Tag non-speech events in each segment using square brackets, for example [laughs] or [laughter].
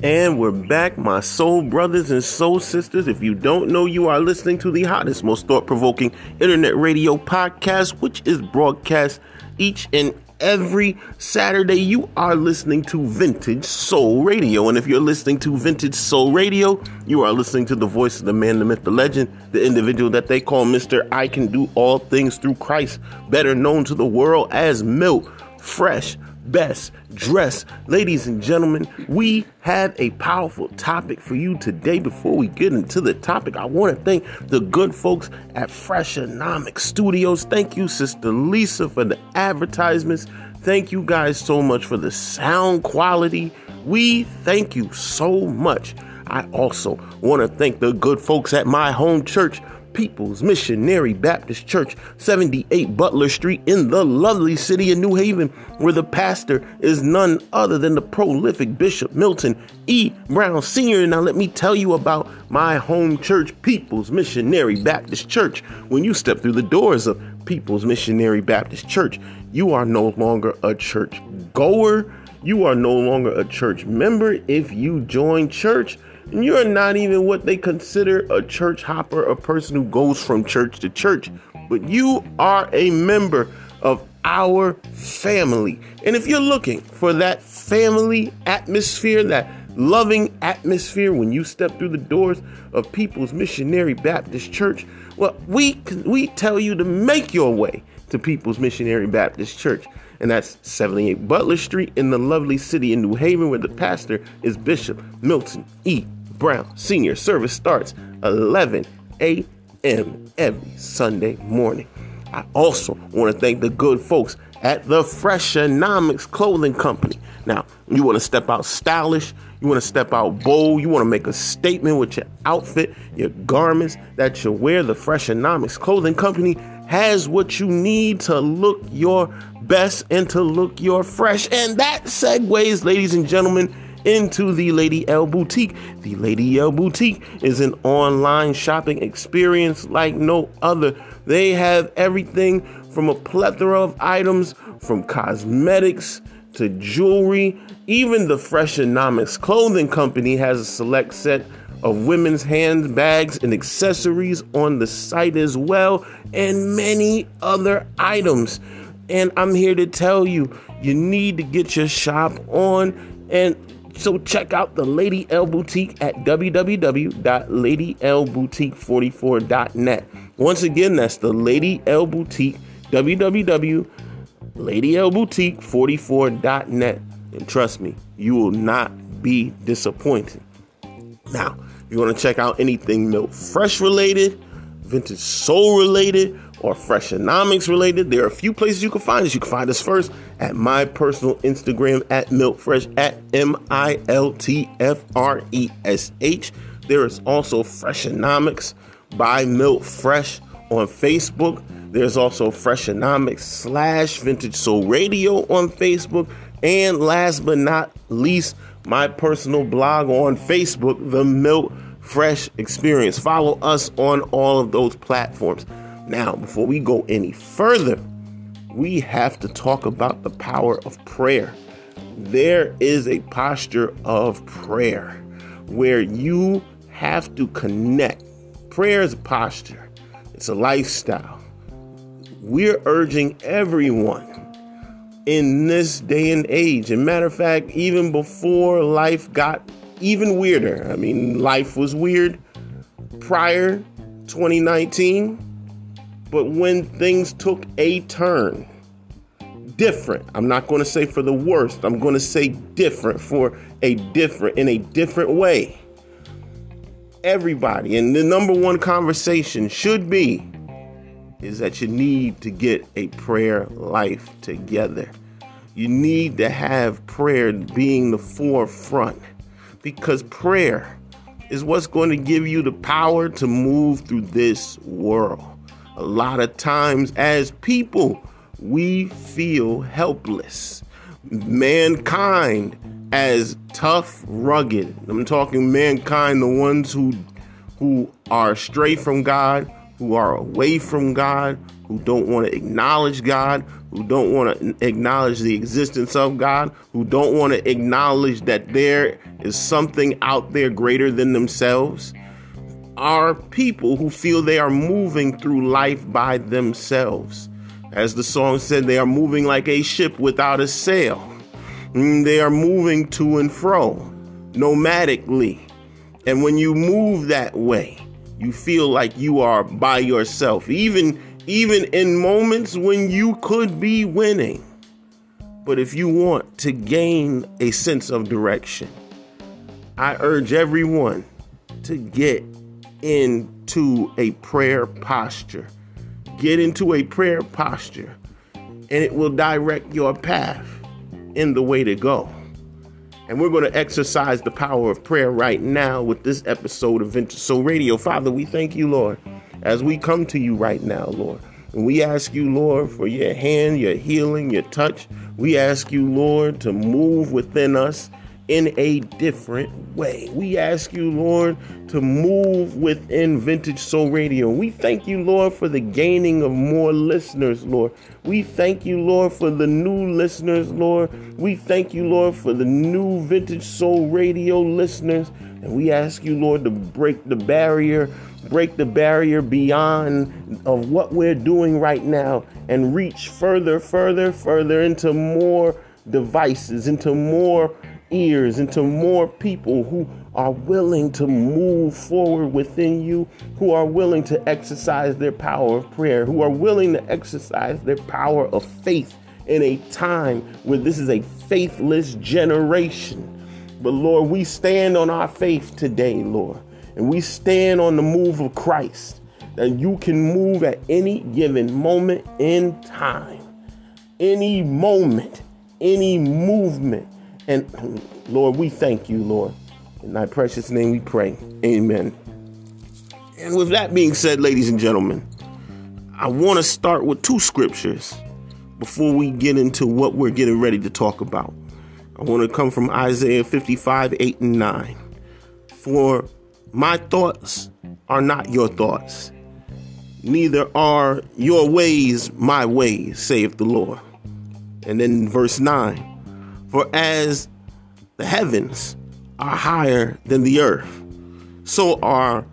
And we're back, my soul brothers and soul sisters. If you don't know, you are listening to the hottest, most thought provoking internet radio podcast, which is broadcast each and every Saturday. You are listening to Vintage Soul Radio. And if you're listening to Vintage Soul Radio, you are listening to the voice of the man, the myth, the legend, the individual that they call Mr. I Can Do All Things Through Christ, better known to the world as Milt Fresh best dressed. Ladies and gentlemen, we have a powerful topic for you today. Before we get into the topic, I want to thank the good folks at Freshonomics Studios. Thank you, Sister Lisa, for the advertisements. Thank you guys so much for the sound quality. We thank you so much. I also want to thank the good folks at my home church People's Missionary Baptist Church, 78 Butler Street in the lovely city of New Haven, where the pastor is none other than the prolific Bishop Milton E. Brown Sr. Now, let me tell you about my home church, People's Missionary Baptist Church. When you step through the doors of People's Missionary Baptist Church, you are no longer a church goer. You are no longer a church member if you join church you're not even what they consider a church hopper, a person who goes from church to church, but you are a member of our family. And if you're looking for that family atmosphere, that loving atmosphere when you step through the doors of People's Missionary Baptist Church, well, we we tell you to make your way to People's Missionary Baptist Church. And that's 78 Butler Street in the lovely city of New Haven, where the pastor is Bishop Milton E. Brown Senior service starts 11 a.m. every Sunday morning. I also want to thank the good folks at the Freshonomics Clothing Company. Now, you want to step out stylish, you want to step out bold, you want to make a statement with your outfit, your garments that you wear. The Freshonomics Clothing Company has what you need to look your best and to look your fresh. And that segues, ladies and gentlemen, into the Lady L Boutique. The Lady L Boutique is an online shopping experience like no other. They have everything from a plethora of items, from cosmetics to jewelry. Even the Freshonomics clothing company has a select set of women's handbags and accessories on the site as well, and many other items. And I'm here to tell you, you need to get your shop on and so check out the Lady L Boutique at www.ladylboutique44.net. Once again, that's the Lady L Boutique, www.ladylboutique44.net. And trust me, you will not be disappointed. Now, you want to check out anything Milt Fresh related, vintage soul related, or Freshonomics related, there are a few places you can find us. You can find us first at my personal Instagram at MiltFresh at M I L T F R E S H. There is also Freshonomics by Milt Fresh on Facebook. There's also Freshonomics slash Vintage Soul Radio on Facebook. And last but not least, my personal blog on Facebook, The Milt Fresh Experience. Follow us on all of those platforms. Now, before we go any further, we have to talk about the power of prayer. There is a posture of prayer where you have to connect. Prayer is a posture, it's a lifestyle. We're urging everyone in this day and age. And matter of fact, even before life got even weirder, I mean, life was weird prior 2019 but when things took a turn, different, I'm not going to say for the worst, I'm going to say different for a different, in a different way. Everybody, and the number one conversation should be is that you need to get a prayer life together. You need to have prayer being the forefront because prayer is what's going to give you the power to move through this world. A lot of times, as people, we feel helpless. Mankind, as tough, rugged. I'm talking mankind, the ones who who are stray from God, who are away from God, who don't want to acknowledge God, who don't want to acknowledge the existence of God, who don't want to acknowledge that there is something out there greater than themselves, are people who feel they are moving through life by themselves. As the song said, they are moving like a ship without a sail. Mm, they are moving to and fro, nomadically. And when you move that way, you feel like you are by yourself. Even even in moments when you could be winning. But if you want to gain a sense of direction, I urge everyone to get into a prayer posture. Get into a prayer posture, and it will direct your path in the way to go. And we're going to exercise the power of prayer right now with this episode of Vintage Soul Radio. Father, we thank you, Lord as we come to you right now, Lord. And we ask you, Lord, for your hand, your healing, your touch. We ask you, Lord, to move within us in a different way. We ask you, Lord, to move within Vintage Soul Radio. We thank you, Lord, for the gaining of more listeners, Lord. We thank you, Lord, for the new listeners, Lord. We thank you, Lord, for the new Vintage Soul Radio listeners. And we ask you, Lord, to break the barrier break the barrier beyond of what we're doing right now and reach further, further, further into more devices, into more ears, into more people who are willing to move forward within you, who are willing to exercise their power of prayer, who are willing to exercise their power of faith in a time where this is a faithless generation. But Lord, we stand on our faith today, Lord and we stand on the move of Christ, that you can move at any given moment in time, any moment, any movement. And Lord, we thank you, Lord. In thy precious name we pray. Amen. And with that being said, ladies and gentlemen, I want to start with two scriptures before we get into what we're getting ready to talk about. I want to come from Isaiah 55, 8 and 9. For my thoughts are not your thoughts, neither are your ways my ways, saith the Lord. And then verse 9 For as the heavens are higher than the earth, so are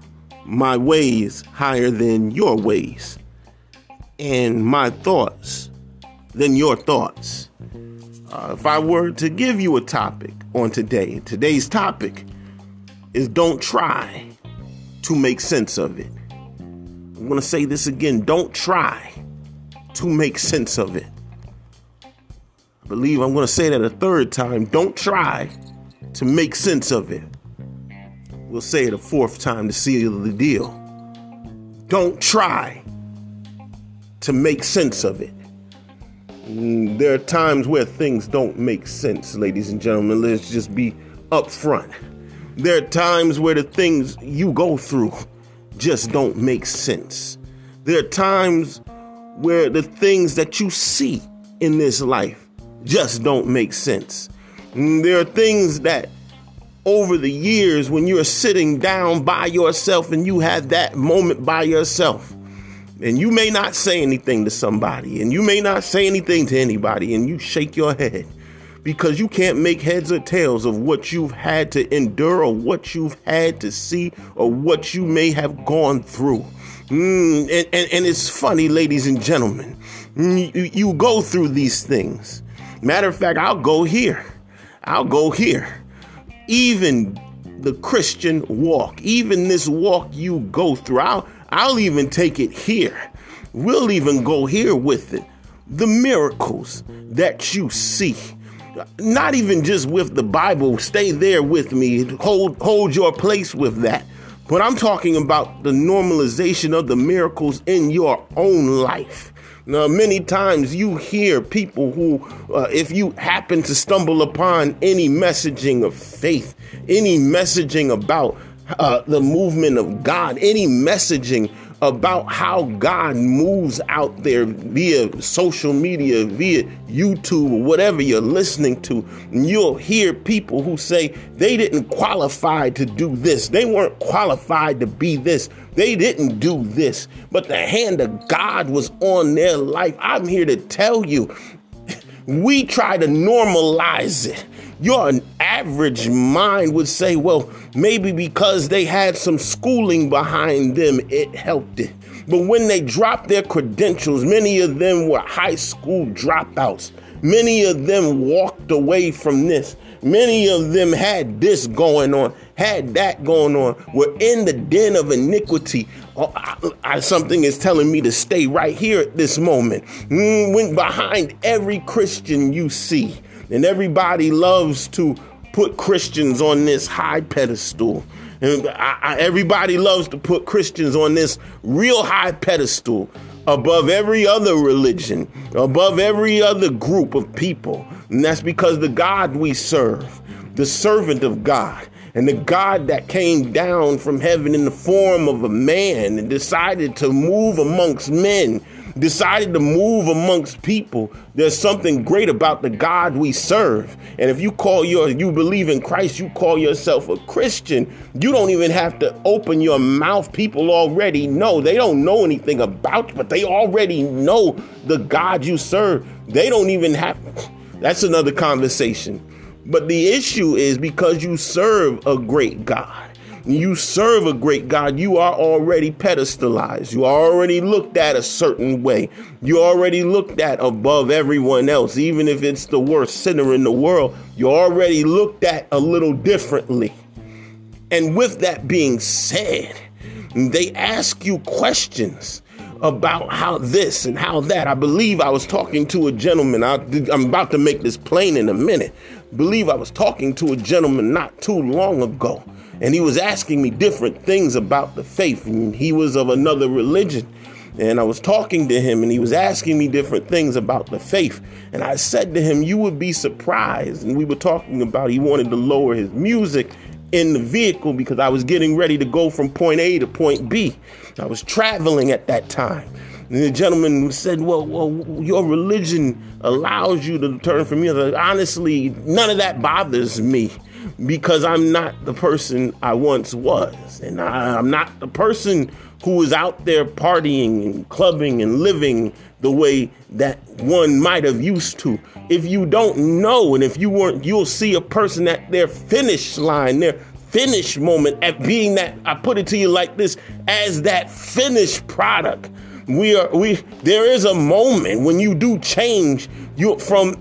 my ways higher than your ways, and my thoughts than your thoughts. Uh, if I were to give you a topic on today, today's topic is don't try to make sense of it. I'm going to say this again don't try to make sense of it. I believe I'm going to say that a third time. Don't try to make sense of it. We'll say it a fourth time to seal the deal. Don't try to make sense of it. Mm, there are times where things don't make sense, ladies and gentlemen. Let's just be upfront. There are times where the things you go through just don't make sense. There are times where the things that you see in this life just don't make sense. There are things that over the years when you're sitting down by yourself and you have that moment by yourself and you may not say anything to somebody and you may not say anything to anybody and you shake your head because you can't make heads or tails of what you've had to endure or what you've had to see or what you may have gone through. Mm, and, and, and, it's funny, ladies and gentlemen, mm, you, you go through these things. Matter of fact, I'll go here. I'll go here. Even the Christian walk, even this walk you go through, I'll, I'll even take it here. We'll even go here with it. The miracles that you see not even just with the Bible, stay there with me, hold hold your place with that. But I'm talking about the normalization of the miracles in your own life. Now, many times you hear people who, uh, if you happen to stumble upon any messaging of faith, any messaging about uh, the movement of God, any messaging about how God moves out there via social media, via YouTube, or whatever you're listening to, and you'll hear people who say they didn't qualify to do this, they weren't qualified to be this, they didn't do this, but the hand of God was on their life. I'm here to tell you, [laughs] we try to normalize it your average mind would say, well, maybe because they had some schooling behind them, it helped it. But when they dropped their credentials, many of them were high school dropouts. Many of them walked away from this. Many of them had this going on, had that going on, were in the den of iniquity. Oh, I, I, something is telling me to stay right here at this moment. Mm, when behind every Christian you see, and everybody loves to put Christians on this high pedestal. And I, I, everybody loves to put Christians on this real high pedestal above every other religion, above every other group of people. And that's because the God we serve, the servant of God, and the God that came down from heaven in the form of a man and decided to move amongst men decided to move amongst people, there's something great about the God we serve. And if you call your you believe in Christ, you call yourself a Christian, you don't even have to open your mouth. People already know. They don't know anything about you, but they already know the God you serve. They don't even have that's another conversation. But the issue is because you serve a great God you serve a great God, you are already pedestalized. You are already looked at a certain way. You already looked at above everyone else, even if it's the worst sinner in the world. You already looked at a little differently. And with that being said, they ask you questions about how this and how that. I believe I was talking to a gentleman. I, am about to make this plain in a minute. Believe I was talking to a gentleman not too long ago and he was asking me different things about the faith. And he was of another religion. And I was talking to him and he was asking me different things about the faith. And I said to him, You would be surprised. And we were talking about he wanted to lower his music in the vehicle because I was getting ready to go from point A to point B. I was traveling at that time. And the gentleman said, well, well, your religion allows you to turn from me. Honestly, none of that bothers me because I'm not the person I once was. And I, am not the person who is out there partying and clubbing and living the way that one might have used to. If you don't know, and if you weren't, you'll see a person at their finish line, their finish moment at being that, I put it to you like this, as that finished product. We are, we, there is a moment when you do change you from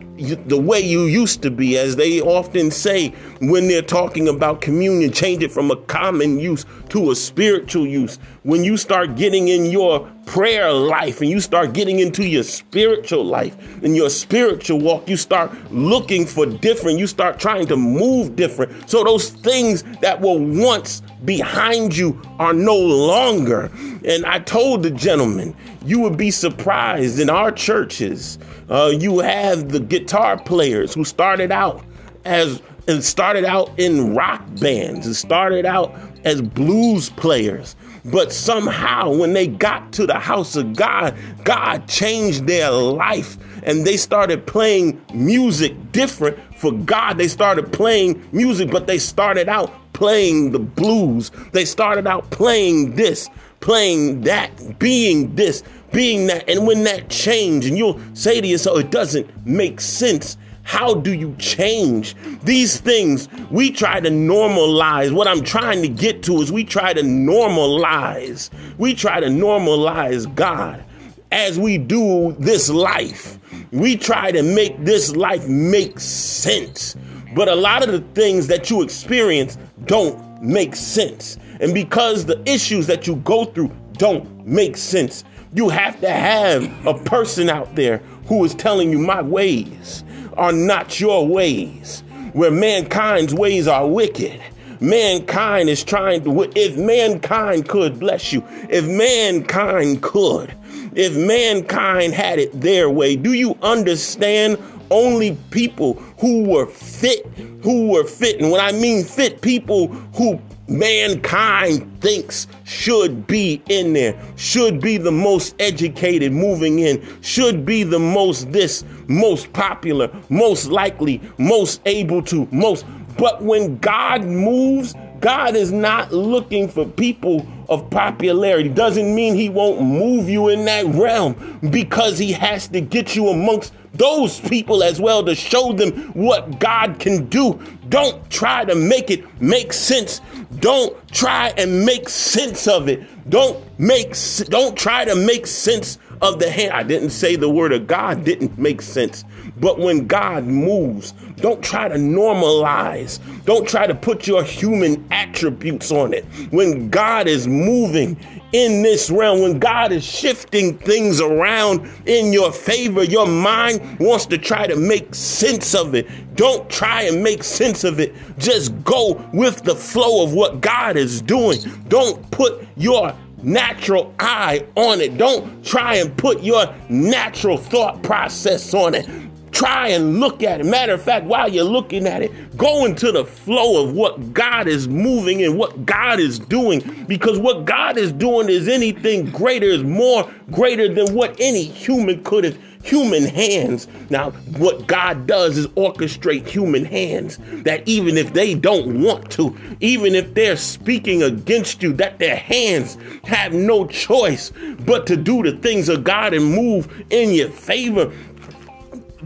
the way you used to be, as they often say when they're talking about communion, change it from a common use to a spiritual use. When you start getting in your prayer life and you start getting into your spiritual life and your spiritual walk, you start looking for different, you start trying to move different. So those things that were once behind you are no longer. And I told the gentleman, you would be surprised in our churches. Uh, you have the guitar players who started out as and started out in rock bands and started out as blues players. But somehow, when they got to the house of God, God changed their life and they started playing music different for God. They started playing music, but they started out playing the blues. They started out playing this, playing that, being this, being that. And when that change, and you'll say to yourself, it doesn't make sense. How do you change these things? We try to normalize. What I'm trying to get to is we try to normalize. We try to normalize God as we do this life. We try to make this life make sense. But a lot of the things that you experience don't make sense. And because the issues that you go through don't make sense, you have to have a person out there who is telling you, My ways are not your ways, where mankind's ways are wicked. Mankind is trying to, if mankind could, bless you, if mankind could, if mankind had it their way, do you understand only people who were fit, who were fit. And when I mean fit, people who mankind thinks should be in there, should be the most educated moving in, should be the most this, most popular, most likely, most able to, most. But when God moves, God is not looking for people of popularity. Doesn't mean he won't move you in that realm because he has to get you amongst those people as well to show them what God can do. Don't try to make it make sense. Don't try and make sense of it. Don't make don't try to make sense of the hand. I didn't say the word of God didn't make sense. But when God moves, don't try to normalize. Don't try to put your human attributes on it. When God is moving in this realm, when God is shifting things around in your favor, your mind wants to try to make sense of it. Don't try and make sense of it. Just go with the flow of what God is doing. Don't put your natural eye on it. Don't try and put your natural thought process on it. Try and look at it. Matter of fact, while you're looking at it, go into the flow of what God is moving and what God is doing. Because what God is doing is anything greater, is more greater than what any human could have human hands. Now, what God does is orchestrate human hands that even if they don't want to, even if they're speaking against you, that their hands have no choice but to do the things of God and move in your favor.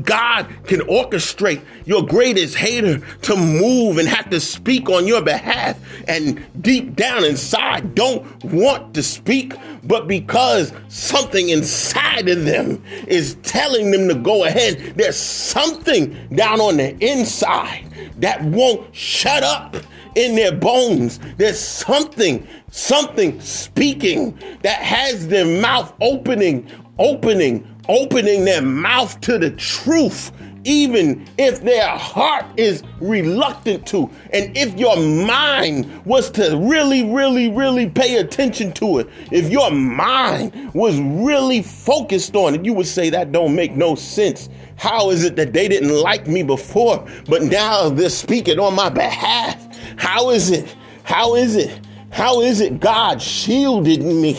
God can orchestrate. Your greatest hater to move and have to speak on your behalf. And deep down inside don't want to speak, but because something inside of them is telling them to go ahead, there's something down on the inside that won't shut up in their bones. There's something, something speaking that has their mouth opening, opening, opening their mouth to the truth, even if their heart is reluctant to. And if your mind was to really, really, really pay attention to it, if your mind was really focused on it, you would say that don't make no sense. How is it that they didn't like me before, but now they're speaking on my behalf? How is it? How is it? How is it God shielded me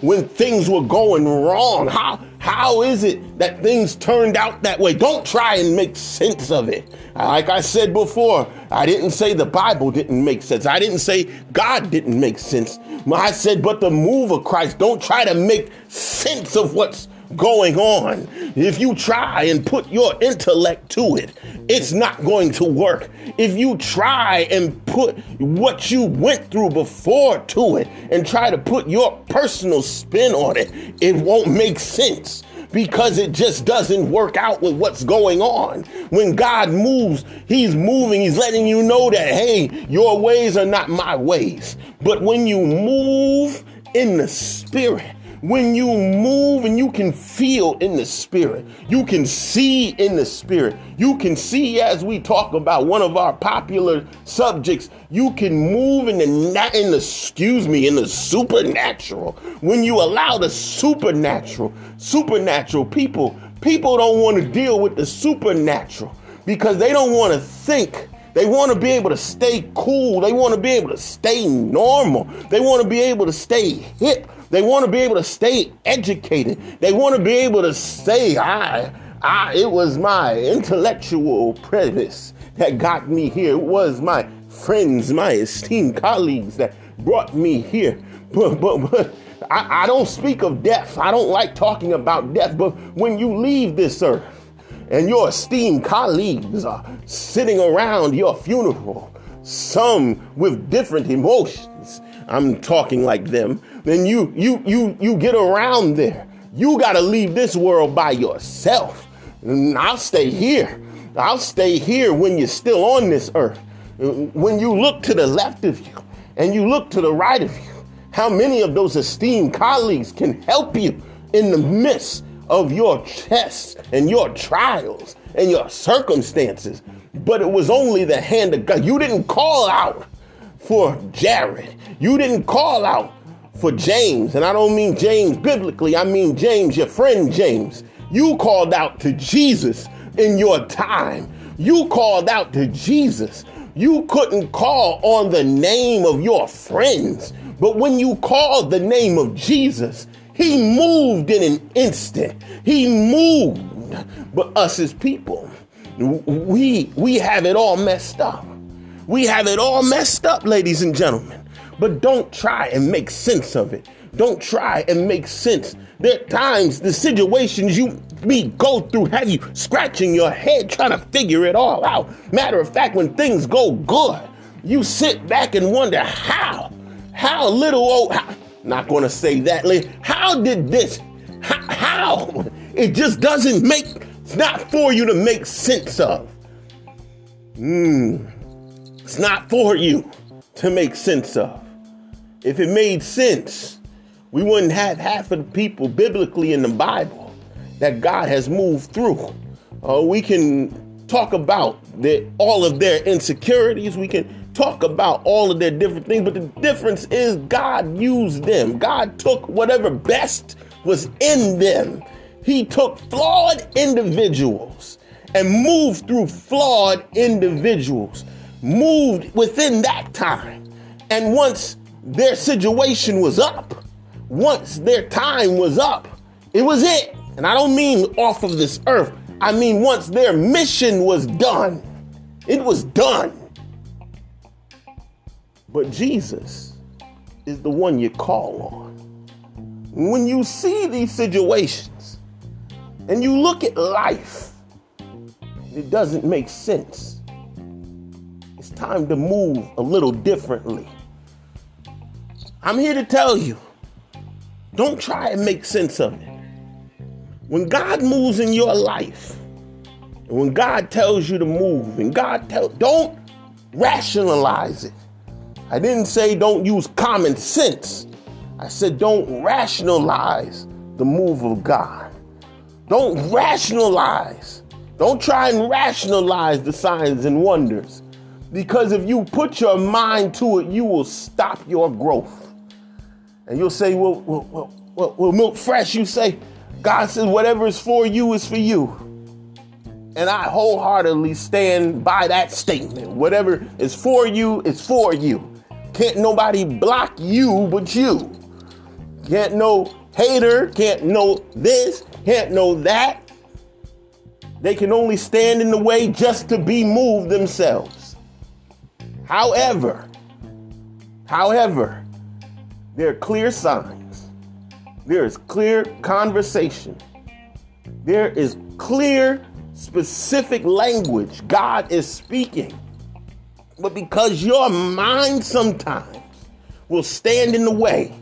when things were going wrong? How how is it that things turned out that way? Don't try and make sense of it. Like I said before, I didn't say the Bible didn't make sense. I didn't say God didn't make sense. I said, but the move of Christ, don't try to make sense of what's going on. If you try and put your intellect to it, it's not going to work. If you try and put what you went through before to it and try to put your personal spin on it, it won't make sense because it just doesn't work out with what's going on. When God moves, He's moving, He's letting you know that, hey, your ways are not my ways. But when you move in the Spirit, when you move and you can feel in the spirit, you can see in the spirit, you can see as we talk about one of our popular subjects, you can move in the in the excuse me in the supernatural. When you allow the supernatural, supernatural people, people don't want to deal with the supernatural because they don't want to think they want to be able to stay cool. They want to be able to stay normal. They want to be able to stay hip. They want to be able to stay educated. They want to be able to say, I, I, it was my intellectual premise that got me here. It was my friends, my esteemed colleagues that brought me here. [laughs] But, but, but I, I don't speak of death. I don't like talking about death. But when you leave this earth and your esteemed colleagues are sitting around your funeral, some with different emotions, I'm talking like them, then you you you you get around there. You got to leave this world by yourself. And I'll stay here. I'll stay here when you're still on this earth. When you look to the left of you and you look to the right of you, how many of those esteemed colleagues can help you in the midst of your tests and your trials and your circumstances? But it was only the hand of God. You didn't call out for Jared. You didn't call out for James. And I don't mean James biblically, I mean James, your friend James. You called out to Jesus in your time. You called out to Jesus You couldn't call on the name of your friends, but when you called the name of Jesus, he moved in an instant. He moved. But us as people, we we have it all messed up. We have it all messed up, ladies and gentlemen. But don't try and make sense of it. Don't try and make sense. There are times, the situations you me go through have you scratching your head trying to figure it all out. Matter of fact, when things go good, you sit back and wonder how, how little old, how, not to say that, how did this, how, how? It just doesn't make, it's not for you to make sense of. Hmm. It's not for you to make sense of. If it made sense, we wouldn't have half of the people biblically in the Bible that God has moved through. Uh, we can talk about the, all of their insecurities. We can talk about all of their different things, but the difference is God used them. God took whatever best was in them. He took flawed individuals and moved through flawed individuals, moved within that time. And once their situation was up, once their time was up, it was it. And I don't mean off of this earth, I mean once their mission was done, it was done. But Jesus is the one you call on. When you see these situations and you look at life, it doesn't make sense. It's time to move a little differently. I'm here to tell you don't try and make sense of it. When God moves in your life, when God tells you to move, and God tell don't rationalize it. I didn't say don't use common sense. I said don't rationalize the move of God. Don't rationalize. Don't try and rationalize the signs and wonders. Because if you put your mind to it, you will stop your growth. And you'll say, well, well, well, well, Milt Fresh. You say, God says, whatever is for you is for you. And I wholeheartedly stand by that statement. Whatever is for you is for you. Can't nobody block you but you. Can't no hater, can't know this, can't know that. They can only stand in the way just to be moved themselves. However, however, there are clear signs. There is clear conversation. There is clear, specific language God is speaking. But because your mind sometimes will stand in the way,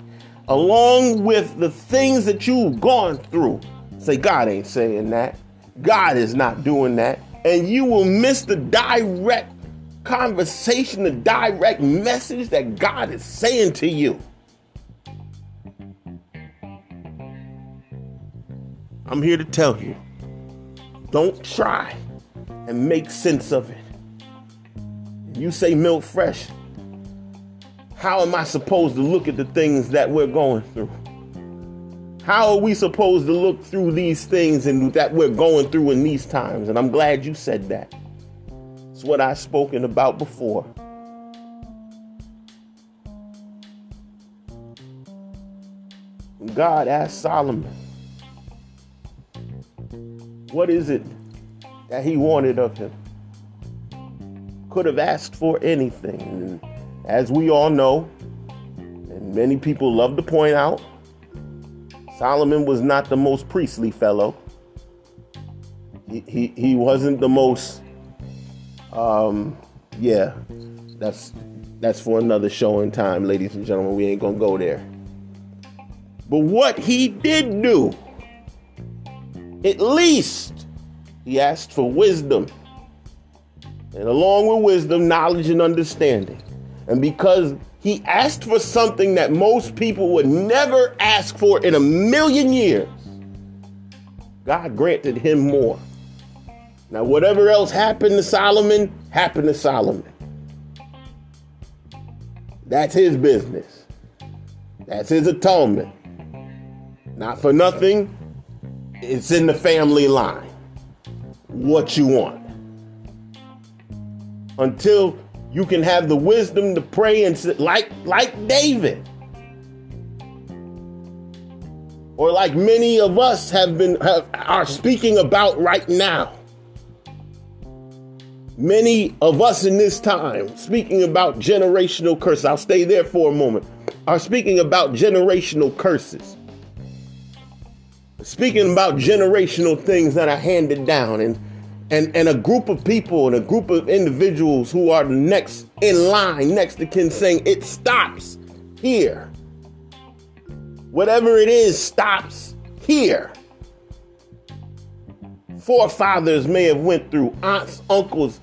along with the things that you've gone through, say, God ain't saying that. God is not doing that. And you will miss the direct conversation, the direct message that God is saying to you. I'm here to tell you don't try and make sense of it. You say Milt Fresh. How am I supposed to look at the things that we're going through? How are we supposed to look through these things and that we're going through in these times? And I'm glad you said that. It's what I've spoken about before. God asked Solomon, what is it that he wanted of him? Could have asked for anything. And as we all know, and many people love to point out, Solomon was not the most priestly fellow. He, he, he wasn't the most, um, yeah, that's that's for another show in time, ladies and gentlemen. We ain't gonna go there. But what he did do at least he asked for wisdom. And along with wisdom, knowledge and understanding. And because he asked for something that most people would never ask for in a million years, God granted him more. Now, whatever else happened to Solomon, happened to Solomon. That's his business. That's his atonement. Not for nothing, it's in the family line. What you want. Until You can have the wisdom to pray and sit, like like David. Or like many of us have been have, are speaking about right now. Many of us in this time speaking about generational curses. I'll stay there for a moment. Are speaking about generational curses. Speaking about generational things that are handed down and and, and a group of people and a group of individuals who are next in line next to kin saying it stops here. Whatever it is stops here. Forefathers may have went through aunts, uncles,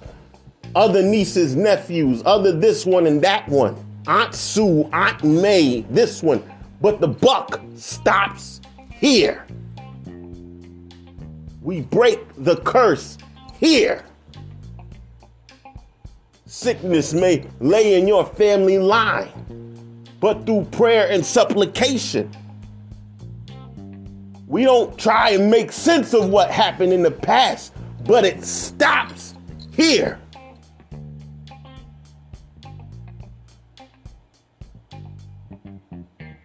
other nieces, nephews, other this one and that one. Aunt Sue, Aunt May, this one. But the buck stops here. We break the curse here. Sickness may lay in your family line, but through prayer and supplication, we don't try and make sense of what happened in the past, but it stops here.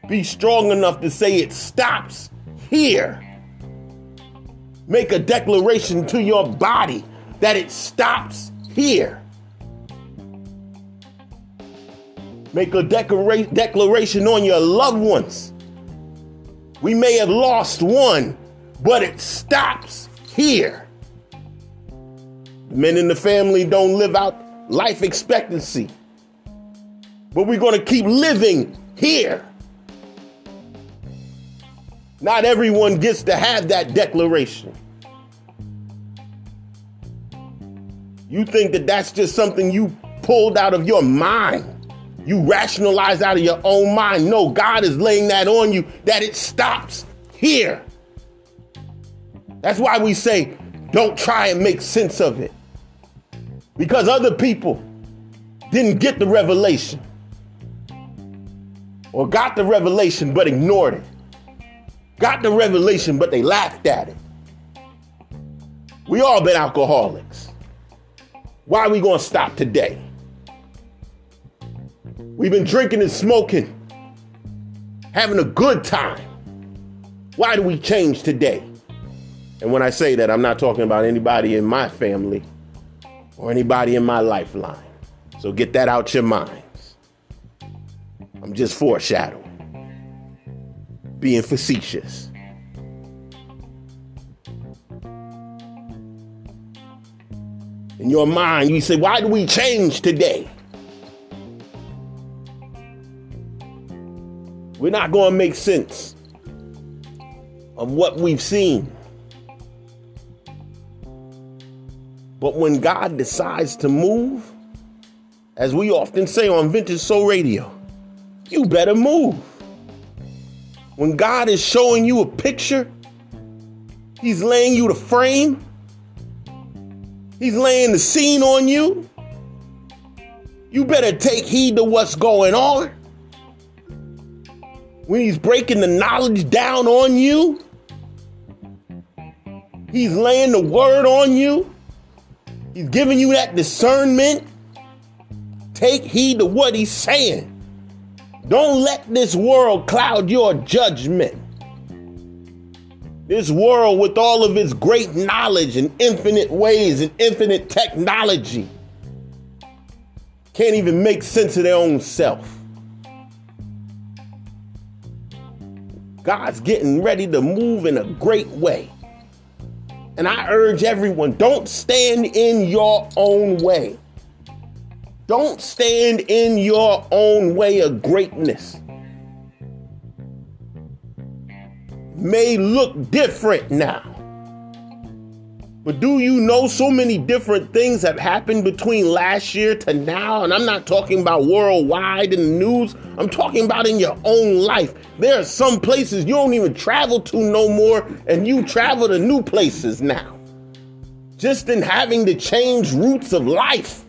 Be strong enough to say it stops here. Make a declaration to your body that it stops here. Make a declara- declaration on your loved ones. We may have lost one, but it stops here. Men in the family don't live out life expectancy, but we're going to keep living here. Not everyone gets to have that declaration. You think that that's just something you pulled out of your mind. You rationalize out of your own mind. No, God is laying that on you that it stops here. That's why we say, don't try and make sense of it. Because other people didn't get the revelation or got the revelation but ignored it got the revelation, but they laughed at it. We all been alcoholics. Why are we going to stop today? We've been drinking and smoking, having a good time. Why do we change today? And when I say that, I'm not talking about anybody in my family or anybody in my lifeline. So get that out your minds. I'm just foreshadowing being facetious. In your mind, you say, Why do we change today? We're not going to make sense of what we've seen. But when God decides to move, as we often say on Vintage Soul Radio, you better move. When God is showing you a picture, He's laying you the frame, He's laying the scene on you. You better take heed to what's going on. When He's breaking the knowledge down on you, He's laying the word on you. He's giving you that discernment. Take heed to what he's saying. Don't let this world cloud your judgment. This world, with all of its great knowledge and infinite ways and infinite technology, can't even make sense of their own self. God's getting ready to move in a great way. And I urge everyone don't stand in your own way. Don't stand in your own way of greatness. May look different now. But do you know so many different things have happened between last year to now? And I'm not talking about worldwide in the news, I'm talking about in your own life. There are some places you don't even travel to no more, and you travel to new places now. Just in having to change routes of life.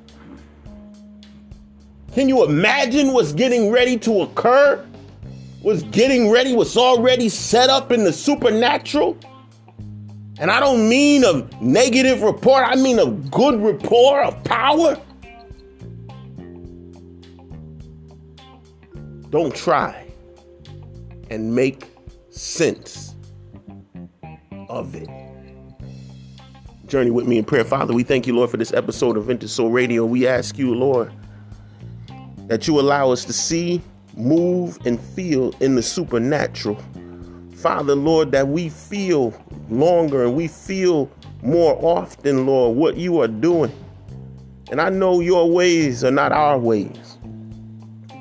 Can you imagine what's getting ready to occur? What's getting ready, what's already set up in the supernatural? And I don't mean a negative report, I mean a good report of power. Don't try and make sense of it. Journey with me in prayer. Father, we thank you, Lord, for this episode of Vintage Soul Radio. We ask you, Lord, that you allow us to see, move, and feel in the supernatural. Father, Lord, that we feel longer and we feel more often, Lord, what you are doing. And I know your ways are not our ways.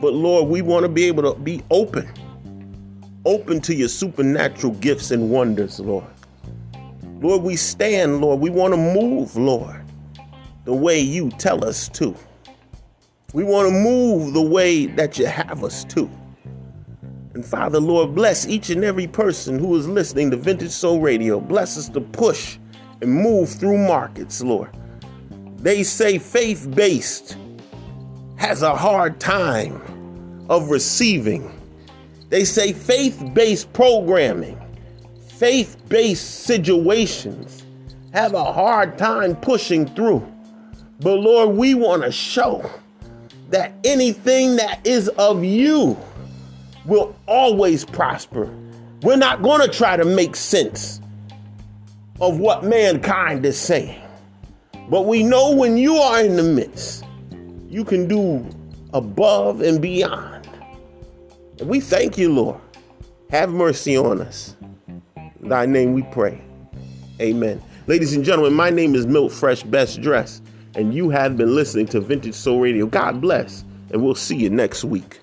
But Lord, we want to be able to be open, open to your supernatural gifts and wonders, Lord. Lord, we stand, Lord. We want to move, Lord, the way you tell us to. We want to move the way that you have us to. And Father, Lord, bless each and every person who is listening to Vintage Soul Radio. Bless us to push and move through markets, Lord. They say faith based has a hard time of receiving. They say faith based programming, faith based situations have a hard time pushing through. But Lord, we want to show that anything that is of you will always prosper. We're not going to try to make sense of what mankind is saying. But we know when you are in the midst, you can do above and beyond. And we thank you, Lord. Have mercy on us. In thy name we pray. Amen. Ladies and gentlemen, my name is Milt Fresh Best Dress, and you have been listening to Vintage Soul Radio. God bless, and we'll see you next week.